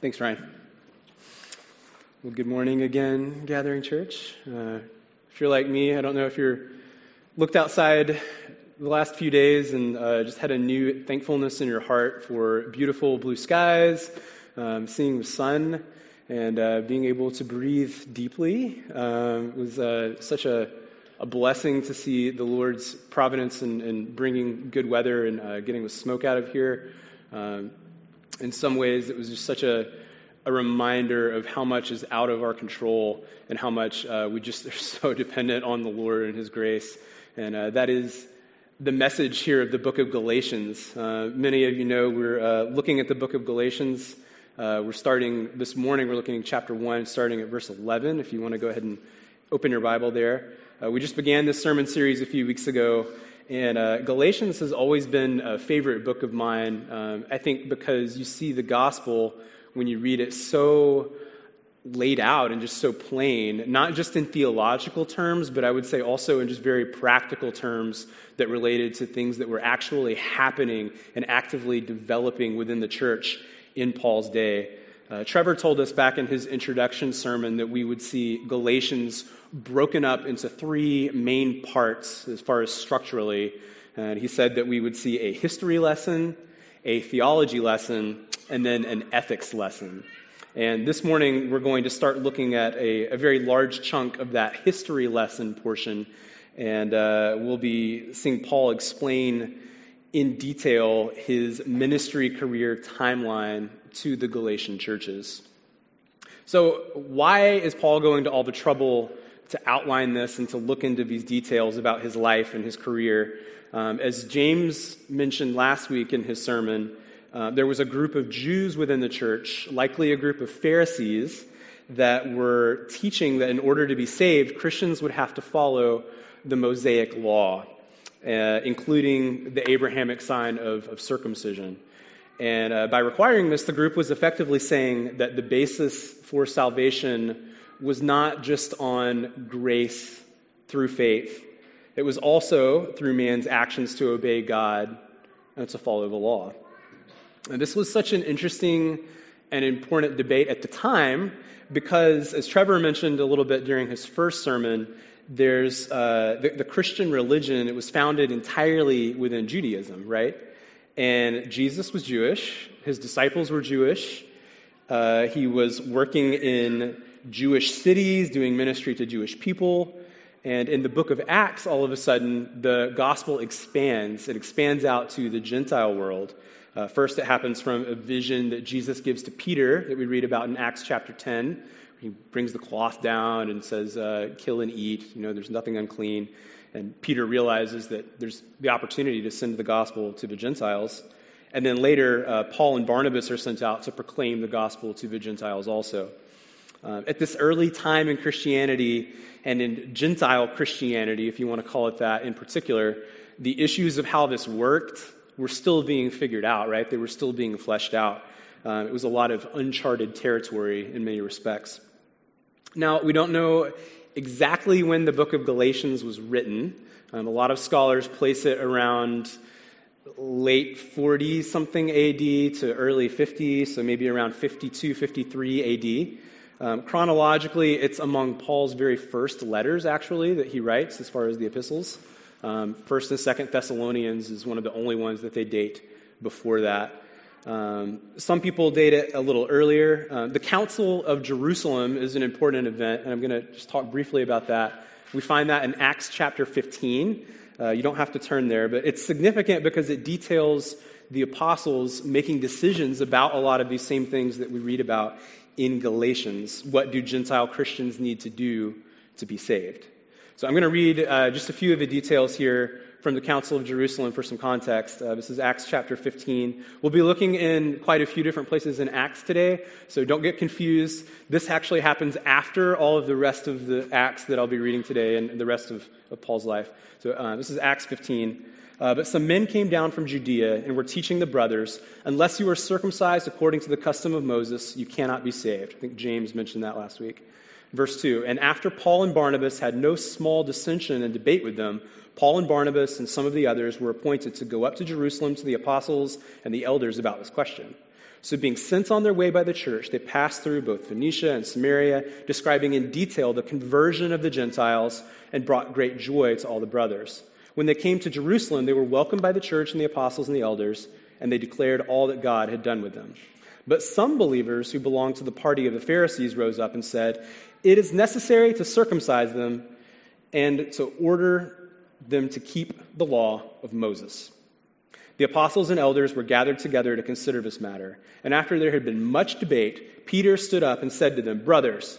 Thanks, Ryan. Well, good morning again, Gathering Church. Uh, if you're like me, I don't know if you're looked outside the last few days and uh, just had a new thankfulness in your heart for beautiful blue skies, um, seeing the sun, and uh, being able to breathe deeply. Um, it was uh, such a, a, blessing to see the Lord's providence in, in bringing good weather and uh, getting the smoke out of here. Um, in some ways, it was just such a, a reminder of how much is out of our control and how much uh, we just are so dependent on the Lord and His grace. And uh, that is the message here of the book of Galatians. Uh, many of you know we're uh, looking at the book of Galatians. Uh, we're starting this morning, we're looking at chapter 1, starting at verse 11. If you want to go ahead and open your Bible there. Uh, we just began this sermon series a few weeks ago, and uh, Galatians has always been a favorite book of mine. Um, I think because you see the gospel when you read it so laid out and just so plain, not just in theological terms, but I would say also in just very practical terms that related to things that were actually happening and actively developing within the church in Paul's day. Uh, Trevor told us back in his introduction sermon that we would see Galatians broken up into three main parts as far as structurally. And he said that we would see a history lesson, a theology lesson, and then an ethics lesson. And this morning, we're going to start looking at a, a very large chunk of that history lesson portion. And uh, we'll be seeing Paul explain in detail his ministry career timeline to the Galatian churches. So, why is Paul going to all the trouble to outline this and to look into these details about his life and his career. Um, as James mentioned last week in his sermon, uh, there was a group of Jews within the church, likely a group of Pharisees, that were teaching that in order to be saved, Christians would have to follow the Mosaic law, uh, including the Abrahamic sign of, of circumcision. And uh, by requiring this, the group was effectively saying that the basis for salvation was not just on grace through faith, it was also through man's actions to obey God and to follow the law. And this was such an interesting and important debate at the time because, as Trevor mentioned a little bit during his first sermon, there's uh, the, the Christian religion, it was founded entirely within Judaism, right? And Jesus was Jewish, his disciples were Jewish. Uh, he was working in Jewish cities, doing ministry to Jewish people. And in the book of Acts, all of a sudden, the gospel expands. It expands out to the Gentile world. Uh, first, it happens from a vision that Jesus gives to Peter that we read about in Acts chapter 10. He brings the cloth down and says, uh, Kill and eat. You know, there's nothing unclean. And Peter realizes that there's the opportunity to send the gospel to the Gentiles. And then later, uh, Paul and Barnabas are sent out to proclaim the gospel to the Gentiles also. Uh, at this early time in Christianity and in Gentile Christianity, if you want to call it that in particular, the issues of how this worked were still being figured out, right? They were still being fleshed out. Uh, it was a lot of uncharted territory in many respects. Now, we don't know exactly when the book of Galatians was written. Um, a lot of scholars place it around late 40 something AD to early 50, so maybe around 52, 53 AD. Um, chronologically, it's among Paul's very first letters, actually, that he writes as far as the epistles. Um, first and Second Thessalonians is one of the only ones that they date before that. Um, some people date it a little earlier. Uh, the Council of Jerusalem is an important event, and I'm going to just talk briefly about that. We find that in Acts chapter 15. Uh, you don't have to turn there, but it's significant because it details the apostles making decisions about a lot of these same things that we read about in Galatians. What do Gentile Christians need to do to be saved? So I'm going to read uh, just a few of the details here from the Council of Jerusalem for some context. Uh, this is Acts chapter 15. We'll be looking in quite a few different places in Acts today, so don't get confused. This actually happens after all of the rest of the Acts that I'll be reading today and the rest of, of Paul's life. So uh, this is Acts 15. Uh, but some men came down from Judea and were teaching the brothers, unless you are circumcised according to the custom of Moses, you cannot be saved. I think James mentioned that last week. Verse 2 And after Paul and Barnabas had no small dissension and debate with them, Paul and Barnabas and some of the others were appointed to go up to Jerusalem to the apostles and the elders about this question. So, being sent on their way by the church, they passed through both Phoenicia and Samaria, describing in detail the conversion of the Gentiles and brought great joy to all the brothers. When they came to Jerusalem, they were welcomed by the church and the apostles and the elders, and they declared all that God had done with them. But some believers who belonged to the party of the Pharisees rose up and said, It is necessary to circumcise them and to order them to keep the law of Moses. The apostles and elders were gathered together to consider this matter. And after there had been much debate, Peter stood up and said to them, Brothers,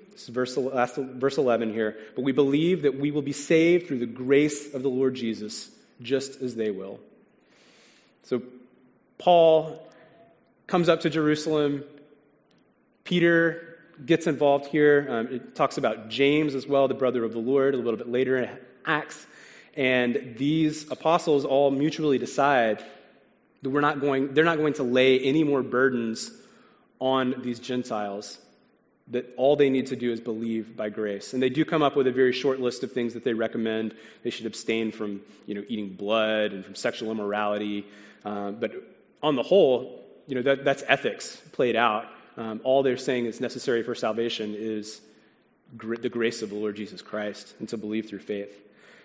this is verse, last, verse 11 here, but we believe that we will be saved through the grace of the Lord Jesus, just as they will. So Paul comes up to Jerusalem. Peter gets involved here. Um, it talks about James as well, the brother of the Lord, a little bit later in Acts. And these apostles all mutually decide that we're not going, they're not going to lay any more burdens on these Gentiles that all they need to do is believe by grace. And they do come up with a very short list of things that they recommend. They should abstain from you know, eating blood and from sexual immorality. Uh, but on the whole, you know, that, that's ethics played out. Um, all they're saying is necessary for salvation is gr- the grace of the Lord Jesus Christ and to believe through faith.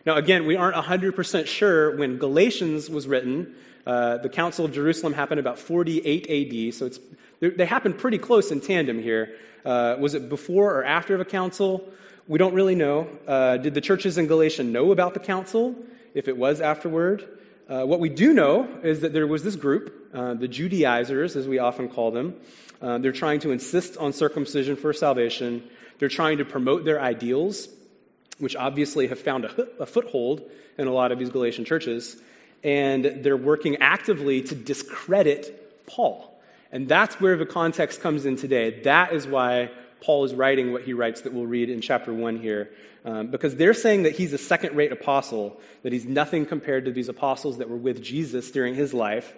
Now, again, we aren't 100% sure when Galatians was written. Uh, the Council of Jerusalem happened about 48 AD, so it's they happened pretty close in tandem here. Uh, was it before or after the council? We don't really know. Uh, did the churches in Galatia know about the council? If it was afterward? Uh, what we do know is that there was this group, uh, the Judaizers, as we often call them. Uh, they're trying to insist on circumcision for salvation. They're trying to promote their ideals, which obviously have found a, a foothold in a lot of these Galatian churches. And they're working actively to discredit Paul. And that's where the context comes in today. That is why Paul is writing what he writes that we'll read in chapter 1 here. Um, because they're saying that he's a second rate apostle, that he's nothing compared to these apostles that were with Jesus during his life.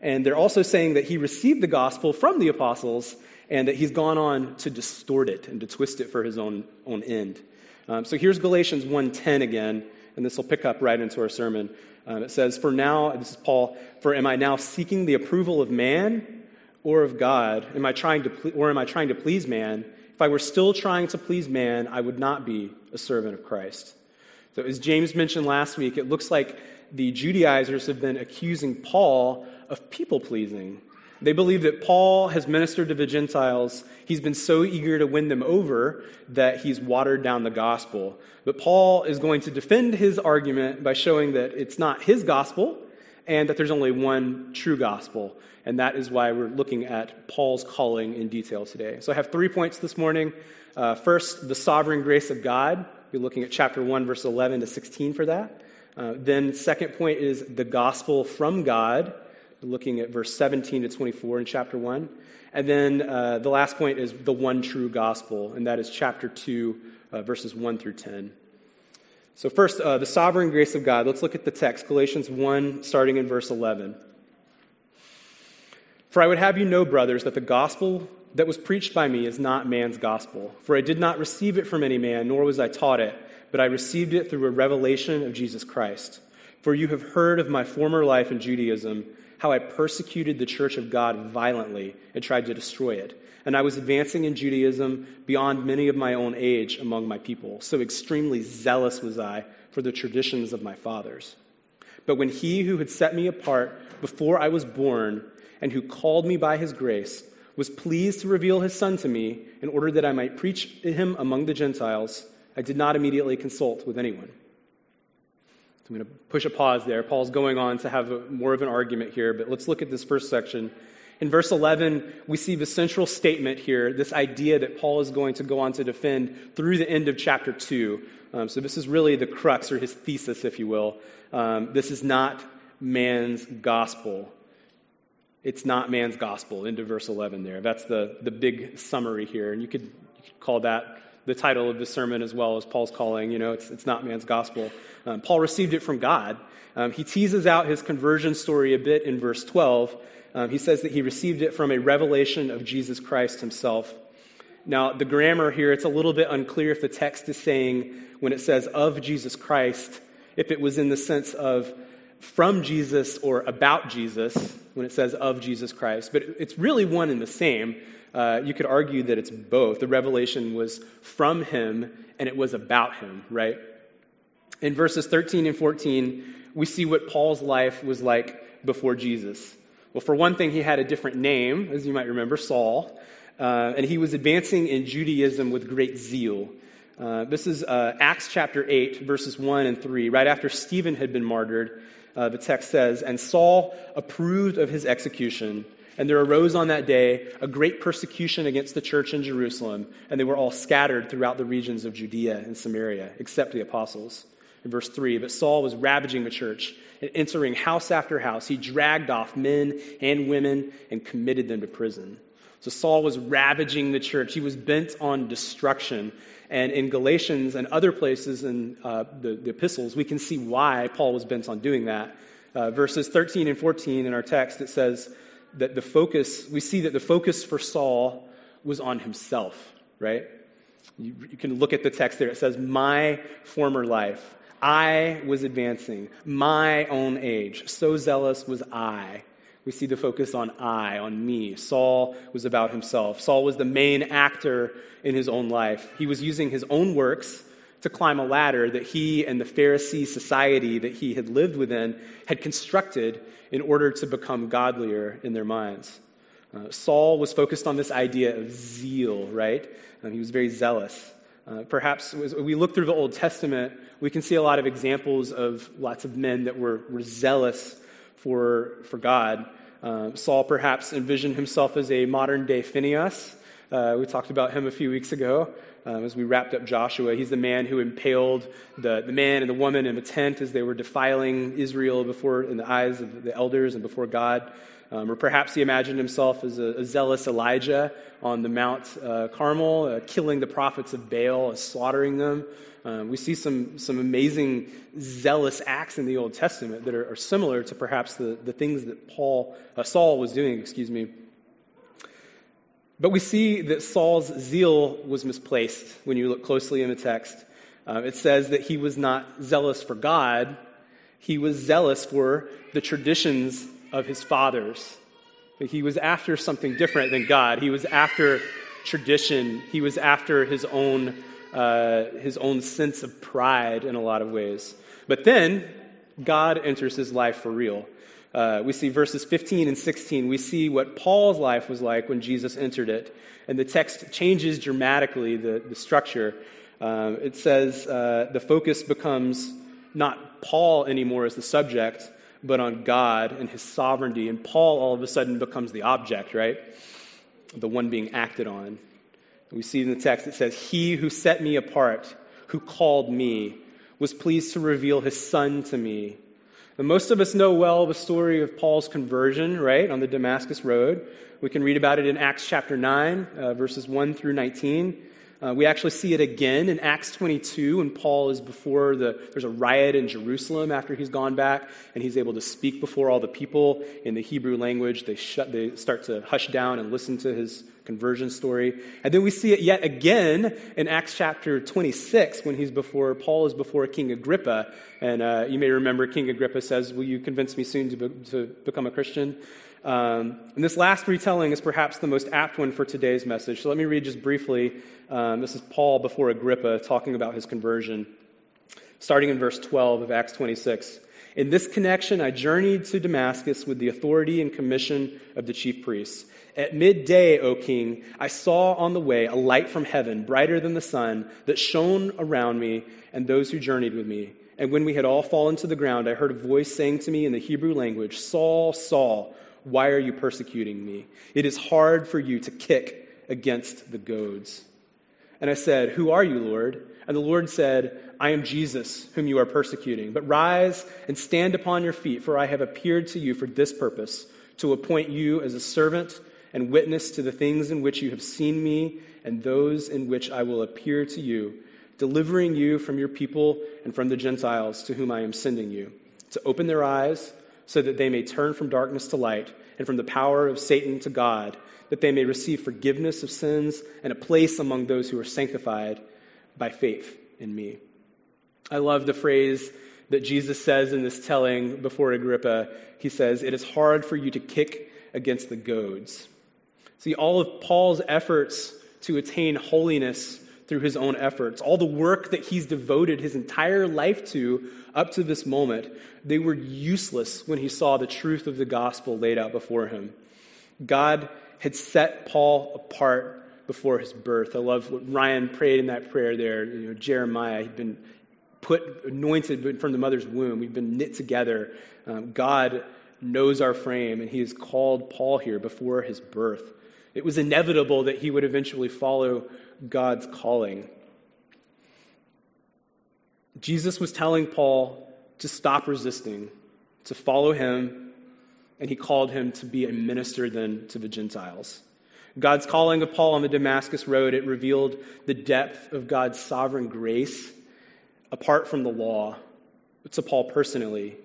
And they're also saying that he received the gospel from the apostles and that he's gone on to distort it and to twist it for his own, own end. Um, so here's Galatians 1.10 again, and this will pick up right into our sermon. Um, it says, For now, this is Paul, for am I now seeking the approval of man or of God? Am I trying to ple- or am I trying to please man? If I were still trying to please man, I would not be a servant of Christ. So, as James mentioned last week, it looks like the Judaizers have been accusing Paul of people pleasing. They believe that Paul has ministered to the Gentiles. He's been so eager to win them over that he's watered down the gospel. But Paul is going to defend his argument by showing that it's not his gospel and that there's only one true gospel. And that is why we're looking at Paul's calling in detail today. So I have three points this morning. Uh, first, the sovereign grace of God. We're looking at chapter 1, verse 11 to 16 for that. Uh, then, second point is the gospel from God. Looking at verse 17 to 24 in chapter 1. And then uh, the last point is the one true gospel, and that is chapter 2, uh, verses 1 through 10. So, first, uh, the sovereign grace of God. Let's look at the text, Galatians 1, starting in verse 11. For I would have you know, brothers, that the gospel that was preached by me is not man's gospel. For I did not receive it from any man, nor was I taught it, but I received it through a revelation of Jesus Christ. For you have heard of my former life in Judaism, how I persecuted the church of God violently and tried to destroy it and I was advancing in Judaism beyond many of my own age among my people. So extremely zealous was I for the traditions of my fathers. But when he who had set me apart before I was born and who called me by his grace was pleased to reveal his son to me in order that I might preach him among the Gentiles, I did not immediately consult with anyone. I'm going to push a pause there. Paul's going on to have more of an argument here, but let's look at this first section In verse 11, we see the central statement here, this idea that Paul is going to go on to defend through the end of chapter 2. Um, so, this is really the crux or his thesis, if you will. Um, this is not man's gospel. It's not man's gospel, into verse 11 there. That's the, the big summary here. And you could, you could call that the title of the sermon as well as Paul's calling. You know, it's, it's not man's gospel. Um, Paul received it from God. Um, he teases out his conversion story a bit in verse 12. Um, he says that he received it from a revelation of Jesus Christ himself. Now, the grammar here, it's a little bit unclear if the text is saying, when it says of Jesus Christ, if it was in the sense of from Jesus or about Jesus, when it says of Jesus Christ. But it's really one and the same. Uh, you could argue that it's both. The revelation was from him and it was about him, right? In verses 13 and 14, we see what Paul's life was like before Jesus. Well, for one thing, he had a different name, as you might remember, Saul, uh, and he was advancing in Judaism with great zeal. Uh, this is uh, Acts chapter 8, verses 1 and 3. Right after Stephen had been martyred, uh, the text says, And Saul approved of his execution. And there arose on that day a great persecution against the church in Jerusalem, and they were all scattered throughout the regions of Judea and Samaria, except the apostles. In verse 3, but Saul was ravaging the church and entering house after house. He dragged off men and women and committed them to prison. So Saul was ravaging the church. He was bent on destruction. And in Galatians and other places in uh, the, the, epistles, we can see why Paul was bent on doing that. Uh, verses 13 and 14 in our text, it says that the focus, we see that the focus for Saul was on himself, right? You, you can look at the text there. It says, My former life I was advancing, my own age. So zealous was I. We see the focus on I, on me. Saul was about himself. Saul was the main actor in his own life. He was using his own works to climb a ladder that he and the Pharisee society that he had lived within had constructed in order to become godlier in their minds. Uh, Saul was focused on this idea of zeal, right? Um, he was very zealous. Uh, perhaps as we look through the Old Testament, we can see a lot of examples of lots of men that were, were zealous for, for God. Uh, Saul perhaps envisioned himself as a modern day Phineas. Uh, we talked about him a few weeks ago um, as we wrapped up Joshua. He's the man who impaled the, the man and the woman in the tent as they were defiling Israel before in the eyes of the elders and before God. Um, or perhaps he imagined himself as a, a zealous Elijah on the Mount uh, Carmel, uh, killing the prophets of Baal, slaughtering them. Um, we see some, some amazing zealous acts in the Old Testament that are, are similar to perhaps the, the things that Paul, uh, Saul was doing, excuse me. But we see that Saul's zeal was misplaced when you look closely in the text. Uh, it says that he was not zealous for God, he was zealous for the traditions of his fathers. He was after something different than God. He was after tradition. He was after his own, uh, his own sense of pride in a lot of ways. But then God enters his life for real. Uh, we see verses 15 and 16. We see what Paul's life was like when Jesus entered it. And the text changes dramatically the, the structure. Uh, it says uh, the focus becomes not Paul anymore as the subject, but on God and his sovereignty. And Paul all of a sudden becomes the object, right? The one being acted on. We see in the text it says, He who set me apart, who called me, was pleased to reveal his son to me. And most of us know well the story of Paul's conversion, right, on the Damascus Road. We can read about it in Acts chapter 9, uh, verses 1 through 19. Uh, we actually see it again in Acts 22 when Paul is before the, there's a riot in Jerusalem after he's gone back and he's able to speak before all the people in the Hebrew language. They, shut, they start to hush down and listen to his conversion story. And then we see it yet again in Acts chapter 26 when he's before, Paul is before King Agrippa. And uh, you may remember King Agrippa says, Will you convince me soon to, be, to become a Christian? Um, and this last retelling is perhaps the most apt one for today's message. So let me read just briefly. Um, this is Paul before Agrippa talking about his conversion, starting in verse 12 of Acts 26. In this connection, I journeyed to Damascus with the authority and commission of the chief priests. At midday, O king, I saw on the way a light from heaven, brighter than the sun, that shone around me and those who journeyed with me. And when we had all fallen to the ground, I heard a voice saying to me in the Hebrew language, Saul, Saul, why are you persecuting me? It is hard for you to kick against the goads. And I said, Who are you, Lord? And the Lord said, I am Jesus, whom you are persecuting. But rise and stand upon your feet, for I have appeared to you for this purpose, to appoint you as a servant and witness to the things in which you have seen me and those in which I will appear to you, delivering you from your people and from the Gentiles to whom I am sending you, to open their eyes so that they may turn from darkness to light and from the power of Satan to God, that they may receive forgiveness of sins and a place among those who are sanctified by faith in me. I love the phrase that Jesus says in this telling before Agrippa. He says, It is hard for you to kick against the goads. See, all of Paul's efforts to attain holiness through his own efforts, all the work that he's devoted his entire life to up to this moment, they were useless when he saw the truth of the gospel laid out before him. God had set Paul apart before his birth. I love what Ryan prayed in that prayer there. You know, Jeremiah he'd been put, anointed from the mother's womb. We've been knit together. Um, God knows our frame, and he has called Paul here before his birth. It was inevitable that he would eventually follow God's calling. Jesus was telling Paul to stop resisting, to follow him, and he called him to be a minister then to the Gentiles. God's calling of Paul on the Damascus Road, it revealed the depth of God's sovereign grace apart from the law to Paul personally.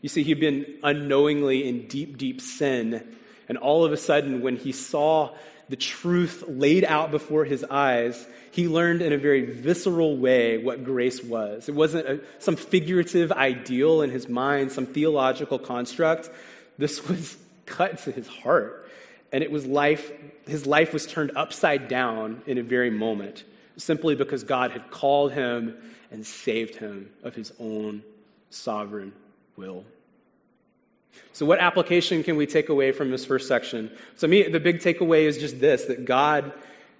You see, he'd been unknowingly in deep, deep sin and all of a sudden, when he saw the truth laid out before his eyes, he learned in a very visceral way what grace was. It wasn't a, some figurative ideal in his mind, some theological construct. This was cut to his heart. And it was life, his life was turned upside down in a very moment, simply because God had called him and saved him of his own sovereign will. So, what application can we take away from this first section? So, me, the big takeaway is just this that God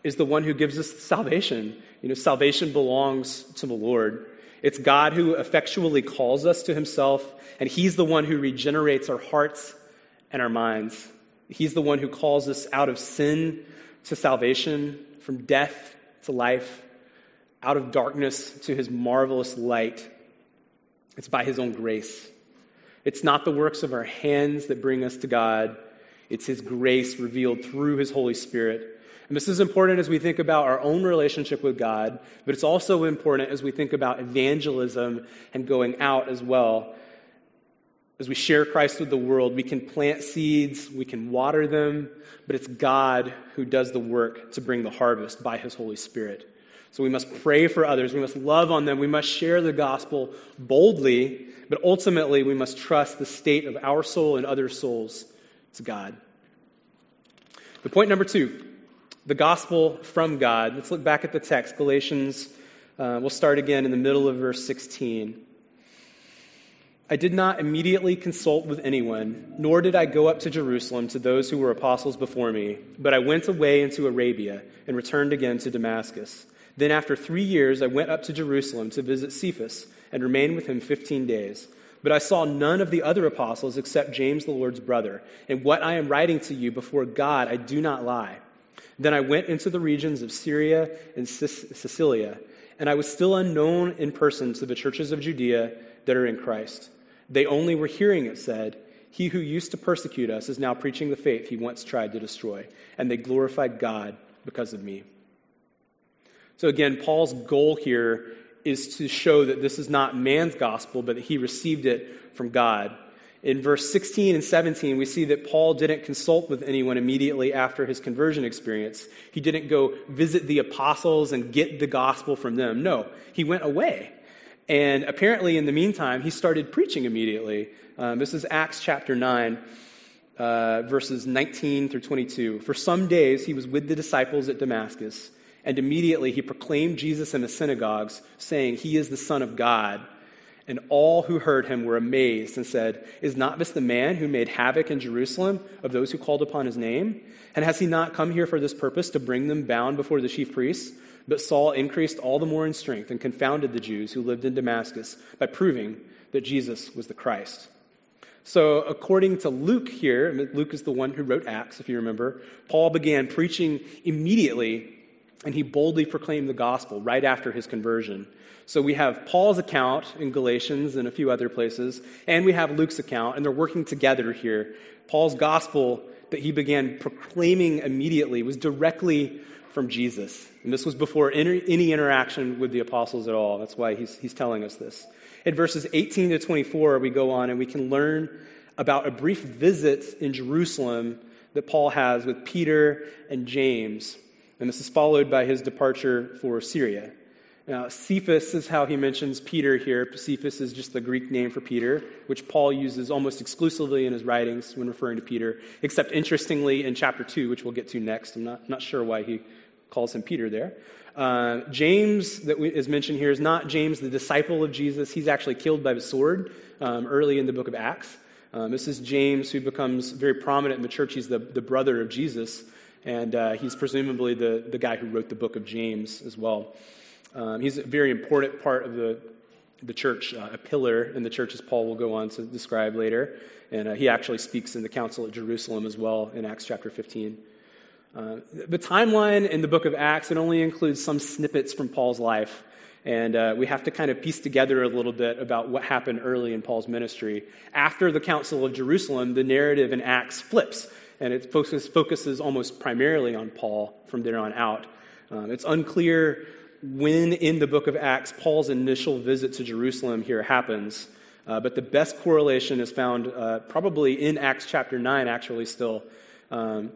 is the one who gives us salvation. You know, salvation belongs to the Lord. It's God who effectually calls us to himself, and He's the one who regenerates our hearts and our minds. He's the one who calls us out of sin to salvation, from death to life, out of darkness to His marvelous light. It's by His own grace. It's not the works of our hands that bring us to God, it's His grace revealed through His Holy Spirit. And this is important as we think about our own relationship with God, but it's also important as we think about evangelism and going out as well. As we share Christ with the world, we can plant seeds, we can water them, but it's God who does the work to bring the harvest by His Holy Spirit. So we must pray for others. We must love on them. We must share the gospel boldly, but ultimately we must trust the state of our soul and other souls to God. The point number two the gospel from God. Let's look back at the text, Galatians. Uh, we'll start again in the middle of verse 16. I did not immediately consult with anyone, nor did I go up to Jerusalem to those who were apostles before me, but I went away into Arabia and returned again to Damascus. Then, after three years, I went up to Jerusalem to visit Cephas and remained with him 15 days. But I saw none of the other apostles except James, the Lord's brother. And what I am writing to you before God, I do not lie. Then I went into the regions of Syria and Cilicia, and I was still unknown in person to the churches of Judea that are in Christ. They only were hearing it said, He who used to persecute us is now preaching the faith he once tried to destroy. And they glorified God because of me. So again, Paul's goal here is to show that this is not man's gospel, but that he received it from God. In verse 16 and 17, we see that Paul didn't consult with anyone immediately after his conversion experience. He didn't go visit the apostles and get the gospel from them. No, he went away. And apparently, in the meantime, he started preaching immediately. Um, this is Acts chapter 9, uh, verses 19 through 22. For some days, he was with the disciples at Damascus. And immediately he proclaimed Jesus in the synagogues, saying, He is the Son of God. And all who heard him were amazed and said, Is not this the man who made havoc in Jerusalem of those who called upon his name? And has he not come here for this purpose to bring them bound before the chief priests? But Saul increased all the more in strength and confounded the Jews who lived in Damascus by proving that Jesus was the Christ. So, according to Luke here, Luke is the one who wrote Acts, if you remember, Paul began preaching immediately and he boldly proclaimed the gospel right after his conversion. So we have Paul's account in Galatians and a few other places, and we have Luke's account, and they're working together here. Paul's gospel that he began proclaiming immediately was directly from Jesus. And this was before any, interaction with the apostles at all. That's why he's, he's telling us this. In verses 18 to 24, we go on and we can learn about a brief visit in Jerusalem that Paul has with Peter and James. And this is followed by his departure for Syria. Now, Cephas is how he mentions Peter here. Cephas is just the Greek name for Peter, which Paul uses almost exclusively in his writings when referring to Peter, except interestingly in chapter 2, which we'll get to next. I'm not, not sure why he calls him Peter there. Uh, James, that is mentioned here, is not James, the disciple of Jesus. He's actually killed by the sword um, early in the book of Acts. Um, this is James, who becomes very prominent in the church. He's the, the brother of Jesus, and uh, he's presumably the, the guy who wrote the book of James as well. Um, he's a very important part of the, the church, uh, a pillar in the church, as Paul will go on to describe later. And uh, he actually speaks in the council at Jerusalem as well in Acts chapter 15. Uh, the timeline in the book of Acts, it only includes some snippets from Paul's life. And uh, we have to kind of piece together a little bit about what happened early in Paul's ministry. After the Council of Jerusalem, the narrative in Acts flips, and it focuses, focuses almost primarily on Paul from there on out. Um, it's unclear when in the book of Acts Paul's initial visit to Jerusalem here happens. Uh, but the best correlation is found uh, probably in Acts chapter 9, actually, still. Um,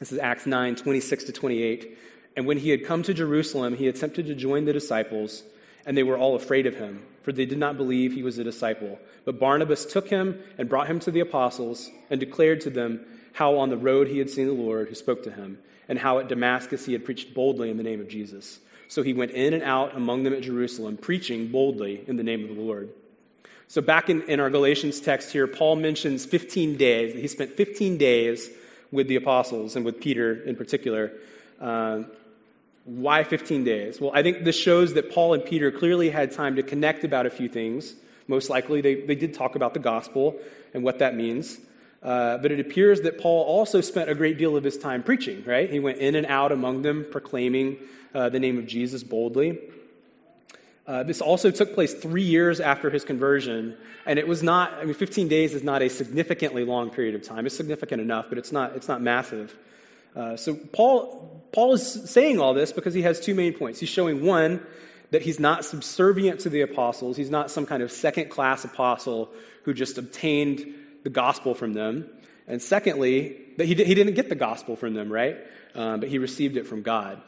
this is Acts 9, 26 to 28. And when he had come to Jerusalem, he attempted to join the disciples, and they were all afraid of him, for they did not believe he was a disciple. But Barnabas took him and brought him to the apostles, and declared to them how on the road he had seen the Lord who spoke to him, and how at Damascus he had preached boldly in the name of Jesus. So he went in and out among them at Jerusalem, preaching boldly in the name of the Lord. So, back in, in our Galatians text here, Paul mentions 15 days. He spent 15 days with the apostles and with Peter in particular. Uh, why 15 days? Well, I think this shows that Paul and Peter clearly had time to connect about a few things. Most likely, they, they did talk about the gospel and what that means. Uh, but it appears that Paul also spent a great deal of his time preaching, right? He went in and out among them, proclaiming uh, the name of Jesus boldly. Uh, this also took place three years after his conversion, and it was not, I mean, 15 days is not a significantly long period of time. It's significant enough, but it's not, it's not massive. Uh, so Paul, Paul is saying all this because he has two main points. He's showing, one, that he's not subservient to the apostles, he's not some kind of second class apostle who just obtained the gospel from them. And secondly, that he, he didn't get the gospel from them, right? Um, but he received it from God.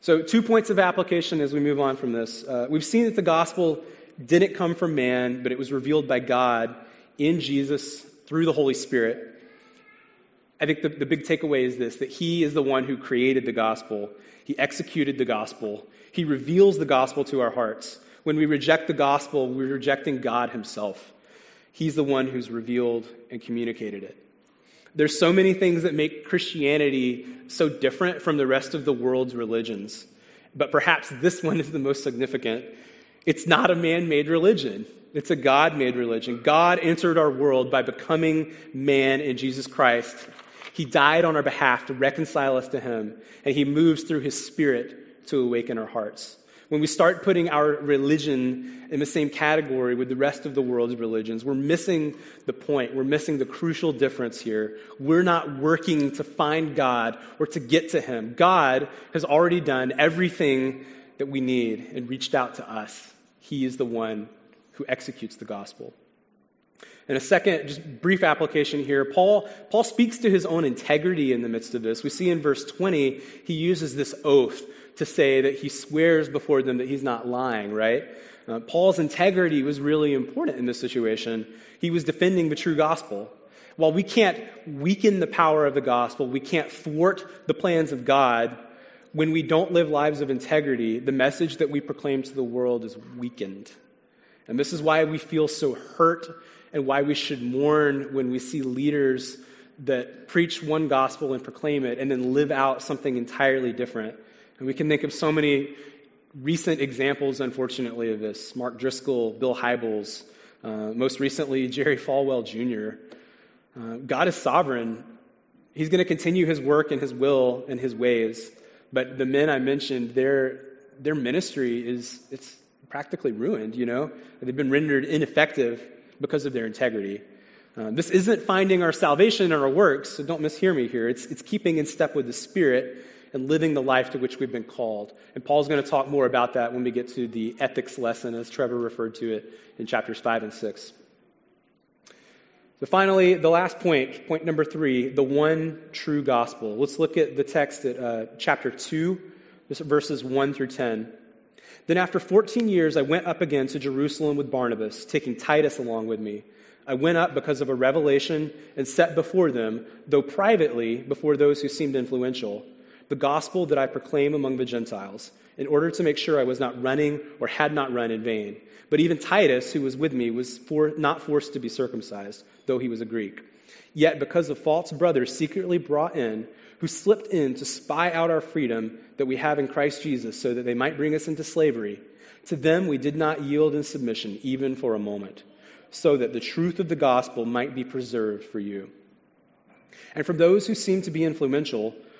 So, two points of application as we move on from this. Uh, we've seen that the gospel didn't come from man, but it was revealed by God in Jesus through the Holy Spirit. I think the, the big takeaway is this that He is the one who created the gospel, He executed the gospel, He reveals the gospel to our hearts. When we reject the gospel, we're rejecting God Himself. He's the one who's revealed and communicated it. There's so many things that make Christianity so different from the rest of the world's religions. But perhaps this one is the most significant. It's not a man made religion, it's a God made religion. God entered our world by becoming man in Jesus Christ. He died on our behalf to reconcile us to Him, and He moves through His Spirit to awaken our hearts. When we start putting our religion in the same category with the rest of the world's religions, we're missing the point. We're missing the crucial difference here. We're not working to find God or to get to Him. God has already done everything that we need and reached out to us. He is the one who executes the gospel. And a second, just brief application here. Paul, Paul speaks to his own integrity in the midst of this. We see in verse 20, he uses this oath to say that he swears before them that he's not lying, right? Uh, Paul's integrity was really important in this situation. He was defending the true gospel. While we can't weaken the power of the gospel, we can't thwart the plans of God, when we don't live lives of integrity, the message that we proclaim to the world is weakened. And this is why we feel so hurt and why we should mourn when we see leaders that preach one gospel and proclaim it and then live out something entirely different. And we can think of so many recent examples, unfortunately, of this Mark Driscoll, Bill Hybels, Uh, most recently, Jerry Falwell Jr. Uh, God is sovereign. He's going to continue his work and his will and his ways. But the men I mentioned, their, their ministry is it's practically ruined, you know? They've been rendered ineffective because of their integrity. Uh, this isn't finding our salvation in our works, so don't mishear me here. It's, it's keeping in step with the Spirit and living the life to which we've been called. And Paul's going to talk more about that when we get to the ethics lesson, as Trevor referred to it in chapters 5 and 6. So, finally, the last point, point number three, the one true gospel. Let's look at the text at uh, chapter 2, verses 1 through 10. Then, after 14 years, I went up again to Jerusalem with Barnabas, taking Titus along with me. I went up because of a revelation and set before them, though privately, before those who seemed influential, the gospel that I proclaim among the Gentiles, in order to make sure I was not running or had not run in vain. But even Titus, who was with me, was for, not forced to be circumcised, though he was a Greek. Yet, because of false brothers secretly brought in, who slipped in to spy out our freedom that we have in Christ Jesus, so that they might bring us into slavery, to them we did not yield in submission, even for a moment so that the truth of the gospel might be preserved for you. And from those who seem to be influential,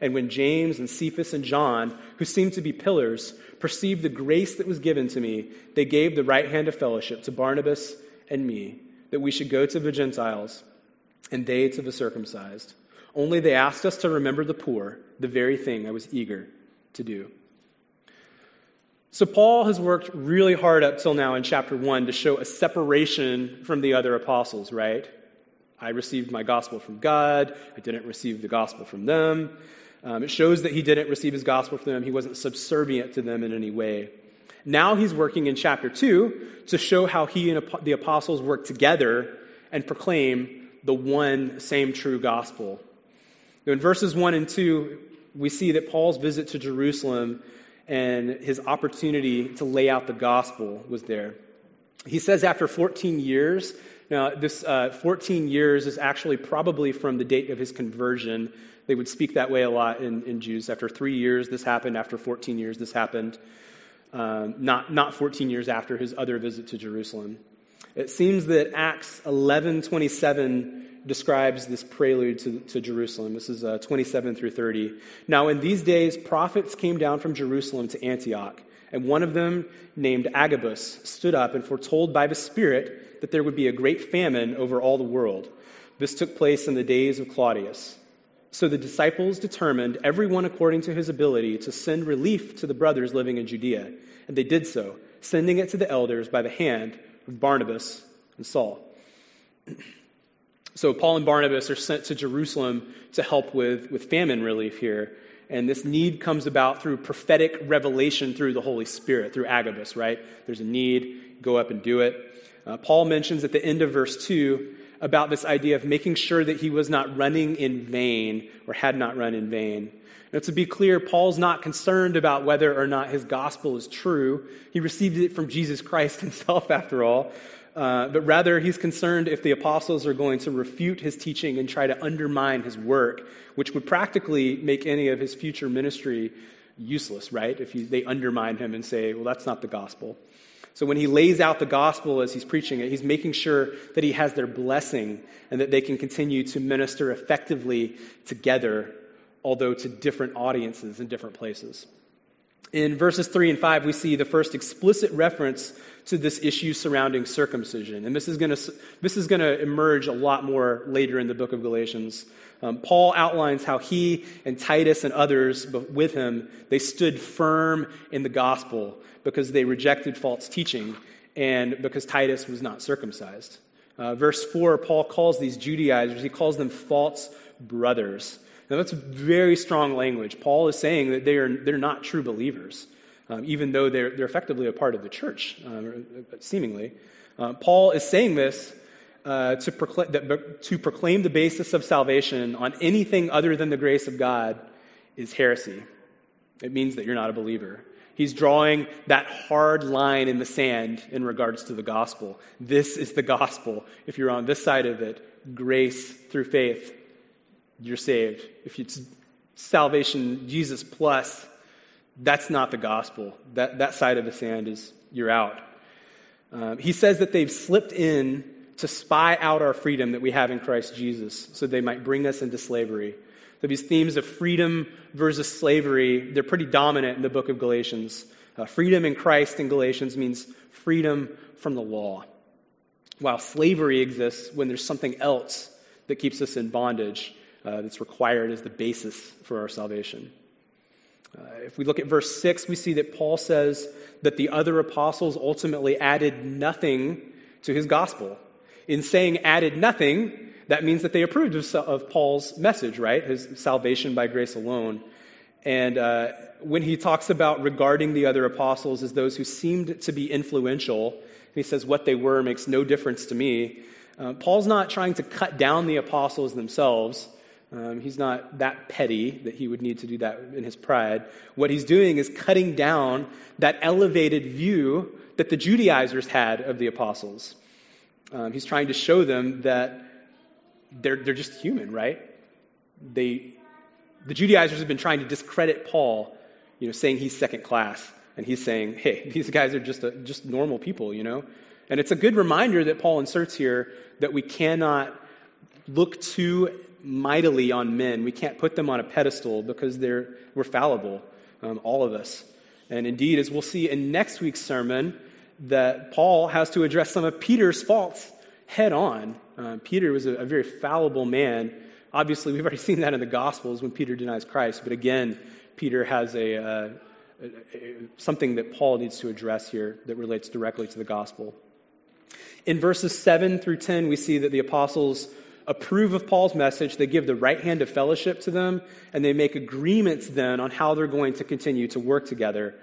And when James and Cephas and John, who seemed to be pillars, perceived the grace that was given to me, they gave the right hand of fellowship to Barnabas and me, that we should go to the Gentiles and they to the circumcised. Only they asked us to remember the poor, the very thing I was eager to do. So, Paul has worked really hard up till now in chapter 1 to show a separation from the other apostles, right? I received my gospel from God. I didn't receive the gospel from them. Um, it shows that he didn't receive his gospel from them. He wasn't subservient to them in any way. Now he's working in chapter 2 to show how he and the apostles work together and proclaim the one same true gospel. In verses 1 and 2, we see that Paul's visit to Jerusalem and his opportunity to lay out the gospel was there. He says after 14 years, now this uh, 14 years is actually probably from the date of his conversion they would speak that way a lot in, in Jews. After three years, this happened. After 14 years, this happened. Um, not, not 14 years after his other visit to Jerusalem. It seems that Acts 11:27 describes this prelude to, to Jerusalem. This is uh, 27 through 30. Now, in these days, prophets came down from Jerusalem to Antioch, and one of them, named Agabus, stood up and foretold by the Spirit that there would be a great famine over all the world. This took place in the days of Claudius. So the disciples determined, everyone according to his ability, to send relief to the brothers living in Judea. And they did so, sending it to the elders by the hand of Barnabas and Saul. So Paul and Barnabas are sent to Jerusalem to help with, with famine relief here. And this need comes about through prophetic revelation through the Holy Spirit, through Agabus, right? There's a need, go up and do it. Uh, Paul mentions at the end of verse 2 about this idea of making sure that he was not running in vain or had not run in vain. Now, to be clear, Paul's not concerned about whether or not his gospel is true. He received it from Jesus Christ himself, after all. Uh, but rather, he's concerned if the apostles are going to refute his teaching and try to undermine his work, which would practically make any of his future ministry useless, right? If he, they undermine him and say, well, that's not the gospel. So when he lays out the gospel as he's preaching it, he's making sure that he has their blessing and that they can continue to minister effectively together, although to different audiences in different places. In verses 3 and 5, we see the first explicit reference to this issue surrounding circumcision. And this is going to, this is going to emerge a lot more later in the book of Galatians. Um, Paul outlines how he and Titus and others with him, they stood firm in the gospel because they rejected false teaching and because Titus was not circumcised. Uh, verse 4, Paul calls these Judaizers, he calls them false brothers. Now, that's very strong language. Paul is saying that they are, they're not true believers, um, even though they're, they're effectively a part of the church, um, seemingly. Uh, Paul is saying this uh, to, proclaim, that, to proclaim the basis of salvation on anything other than the grace of God is heresy. It means that you're not a believer. He's drawing that hard line in the sand in regards to the gospel. This is the gospel. If you're on this side of it, grace through faith, you're saved. If it's salvation, Jesus plus, that's not the gospel. That, that side of the sand is you're out. Um, he says that they've slipped in to spy out our freedom that we have in Christ Jesus so they might bring us into slavery. So these themes of freedom versus slavery, they're pretty dominant in the book of Galatians. Uh, freedom in Christ in Galatians means freedom from the law, while slavery exists when there's something else that keeps us in bondage uh, that's required as the basis for our salvation. Uh, if we look at verse 6, we see that Paul says that the other apostles ultimately added nothing to his gospel. In saying added nothing, that means that they approved of, of Paul's message, right? His salvation by grace alone. And uh, when he talks about regarding the other apostles as those who seemed to be influential, he says, What they were makes no difference to me. Uh, Paul's not trying to cut down the apostles themselves. Um, he's not that petty that he would need to do that in his pride. What he's doing is cutting down that elevated view that the Judaizers had of the apostles. Um, he's trying to show them that they're, they're just human, right? They, the Judaizers have been trying to discredit Paul, you know, saying he's second class. And he's saying, hey, these guys are just, a, just normal people, you know? And it's a good reminder that Paul inserts here that we cannot look too mightily on men. We can't put them on a pedestal because they're, we're fallible, um, all of us. And indeed, as we'll see in next week's sermon, that Paul has to address some of Peter's faults head on. Uh, Peter was a, a, very fallible man. Obviously, we've already seen that in the Gospels when Peter denies Christ. But again, Peter has a, uh, a, a, something that Paul needs to address here that relates directly to the gospel. In verses 7 through 10, we see that the apostles approve of Paul's message, they give the right hand of fellowship to them, and they make agreements then on how they're going to continue to work together.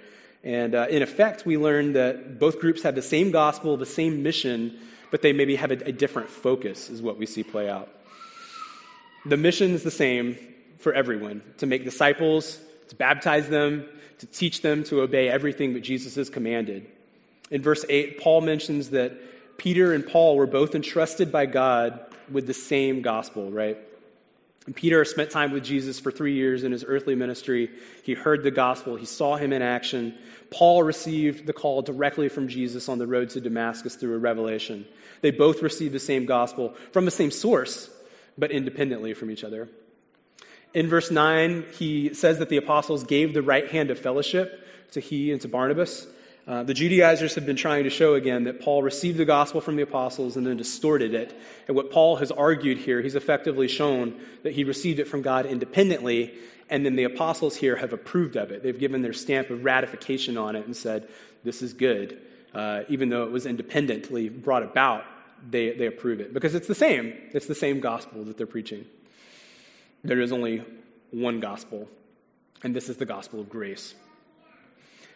And uh, in effect, we learn that both groups have the same gospel, the same mission, but they maybe have a, a different focus, is what we see play out. The mission is the same for everyone to make disciples, to baptize them, to teach them to obey everything that Jesus has commanded. In verse 8, Paul mentions that Peter and Paul were both entrusted by God with the same gospel, right? And Peter spent time with Jesus for three years in his earthly ministry. He heard the gospel, he saw him in action. Paul received the call directly from Jesus on the road to Damascus through a revelation. They both received the same gospel from the same source, but independently from each other. In verse 9, he says that the apostles gave the right hand of fellowship to he and to Barnabas. Uh, the Judaizers have been trying to show again that Paul received the gospel from the apostles and then distorted it. And what Paul has argued here, he's effectively shown that he received it from God independently, and then the apostles here have approved of it. They've given their stamp of ratification on it and said, This is good. Uh, even though it was independently brought about, they, they approve it. Because it's the same. It's the same gospel that they're preaching. There is only one gospel, and this is the gospel of grace.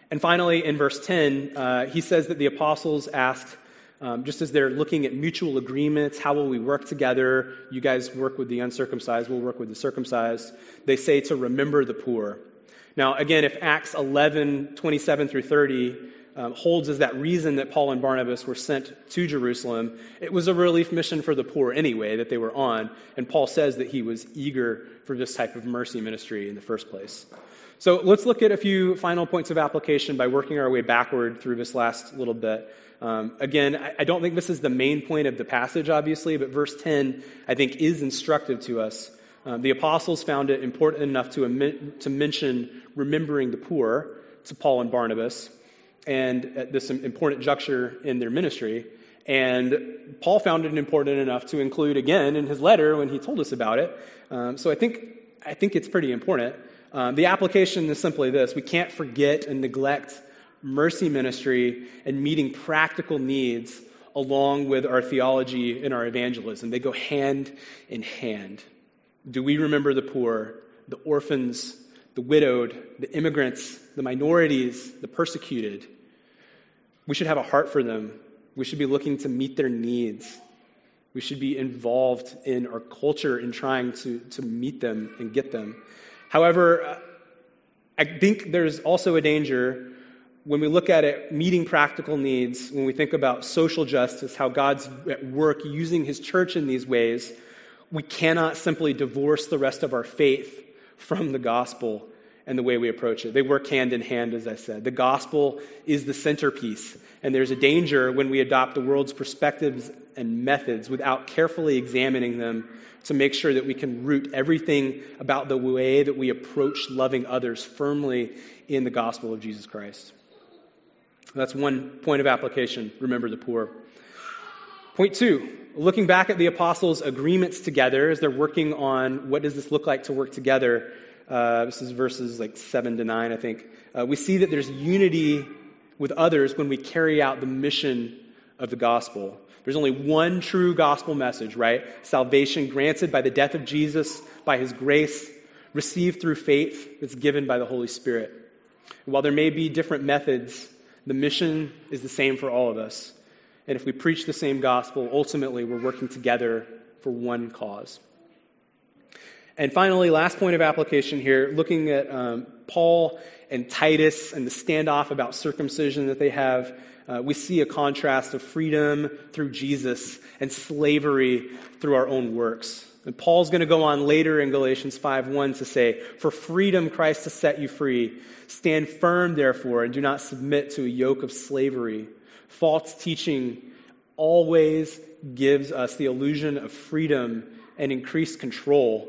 And finally, in verse 10, uh, he says that the apostles asked, um, just as they're looking at mutual agreements, how will we work together? You guys work with the uncircumcised, we'll work with the circumcised. They say to remember the poor. Now, again, if Acts 11, 27 through 30 um, holds as that reason that Paul and Barnabas were sent to Jerusalem, it was a relief mission for the poor anyway that they were on. And Paul says that he was eager for this type of mercy ministry in the first place. So let's look at a few final points of application by working our way backward through this last little bit. Um, again, I, I don't think this is the main point of the passage, obviously, but verse 10, I think, is instructive to us. Um, the apostles found it important enough to, to mention remembering the poor to Paul and Barnabas, and at this important juncture in their ministry. And Paul found it important enough to include again in his letter when he told us about it. Um, so I think, I think it's pretty important. Um, the application is simply this we can't forget and neglect mercy ministry and meeting practical needs along with our theology and our evangelism. They go hand in hand. Do we remember the poor, the orphans, the widowed, the immigrants, the minorities, the persecuted? We should have a heart for them. We should be looking to meet their needs. We should be involved in our culture in trying to, to meet them and get them. However, I think there's also a danger when we look at it meeting practical needs, when we think about social justice, how God's at work using his church in these ways, we cannot simply divorce the rest of our faith from the gospel and the way we approach it. They work hand in hand, as I said. The gospel is the centerpiece, and there's a danger when we adopt the world's perspectives and methods without carefully examining them to make sure that we can root everything about the way that we approach loving others firmly in the gospel of Jesus Christ. That's one point of application. Remember the poor. Point two, looking back at the apostles' agreements together as they're working on what does this look like to work together. Uh, this is verses like seven to nine, I think. Uh, we see that there's unity with others when we carry out the mission of the gospel. There's only one true gospel message, right? Salvation granted by the death of Jesus, by his grace, received through faith that's given by the Holy Spirit. while there may be different methods the mission is the same for all of us. And if we preach the same gospel, ultimately we're working together for one cause. And finally, last point of application here, looking at um, Paul and Titus and the standoff about circumcision that they have, uh, we see a contrast of freedom through Jesus and slavery through our own works. And Paul's going to go on later in Galatians 5:1 to say, "For freedom Christ has set you free. Stand firm therefore and do not submit to a yoke of slavery." False teaching always gives us the illusion of freedom and increased control,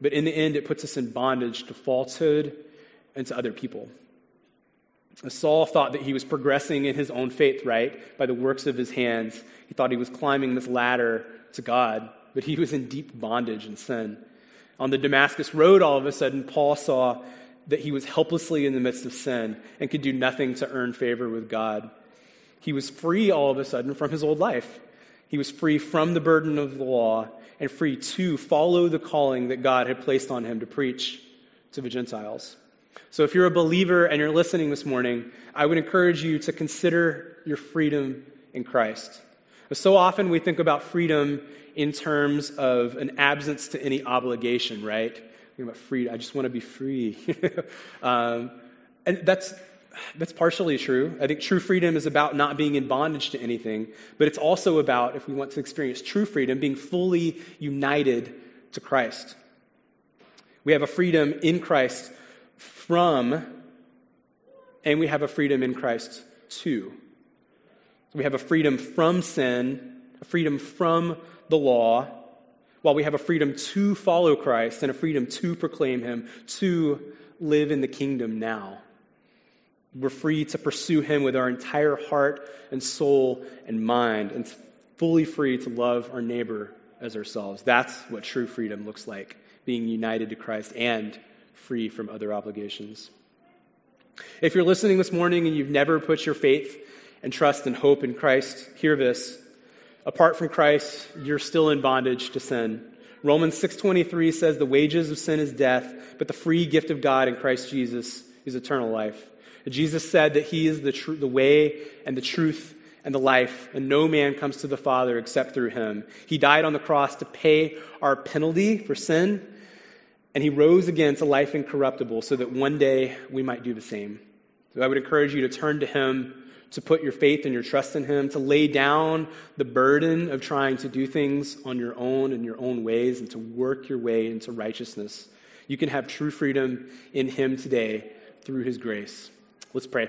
but in the end it puts us in bondage to falsehood and to other people. Saul thought that he was progressing in his own faith, right? By the works of his hands. He thought he was climbing this ladder to God but he was in deep bondage and sin. On the Damascus Road, all of a sudden, Paul saw that he was helplessly in the midst of sin and could do nothing to earn favor with God. He was free all of a sudden from his old life. He was free from the burden of the law and free to follow the calling that God had placed on him to preach to the Gentiles. So, if you're a believer and you're listening this morning, I would encourage you to consider your freedom in Christ. So often we think about freedom in terms of an absence to any obligation, right? Think about free. I just want to be free. um, and that's that's partially true. I think true freedom is about not being in bondage to anything, but it's also about, if we want to experience true freedom, being fully united to Christ. We have a freedom in Christ from, and we have a freedom in Christ to. we have a freedom from sin, a freedom from the law, while we have a freedom to follow Christ and a freedom to proclaim Him, to live in the kingdom now. We're free to pursue Him with our entire heart and soul and mind, and fully free to love our neighbor as ourselves. That's what true freedom looks like being united to Christ and free from other obligations. If you're listening this morning and you've never put your faith and trust and hope in Christ, hear this. Apart from Christ, you're still in bondage to sin. Romans 6:23 says the wages of sin is death, but the free gift of God in Christ Jesus is eternal life. Jesus said that he is the, tr- the way and the truth and the life, and no man comes to the Father except through him. He died on the cross to pay our penalty for sin, and he rose again to life incorruptible so that one day we might do the same. So I would encourage you to turn to him to put your faith and your trust in Him, to lay down the burden of trying to do things on your own and your own ways and to work your way into righteousness. You can have true freedom in Him today through His grace. Let's pray.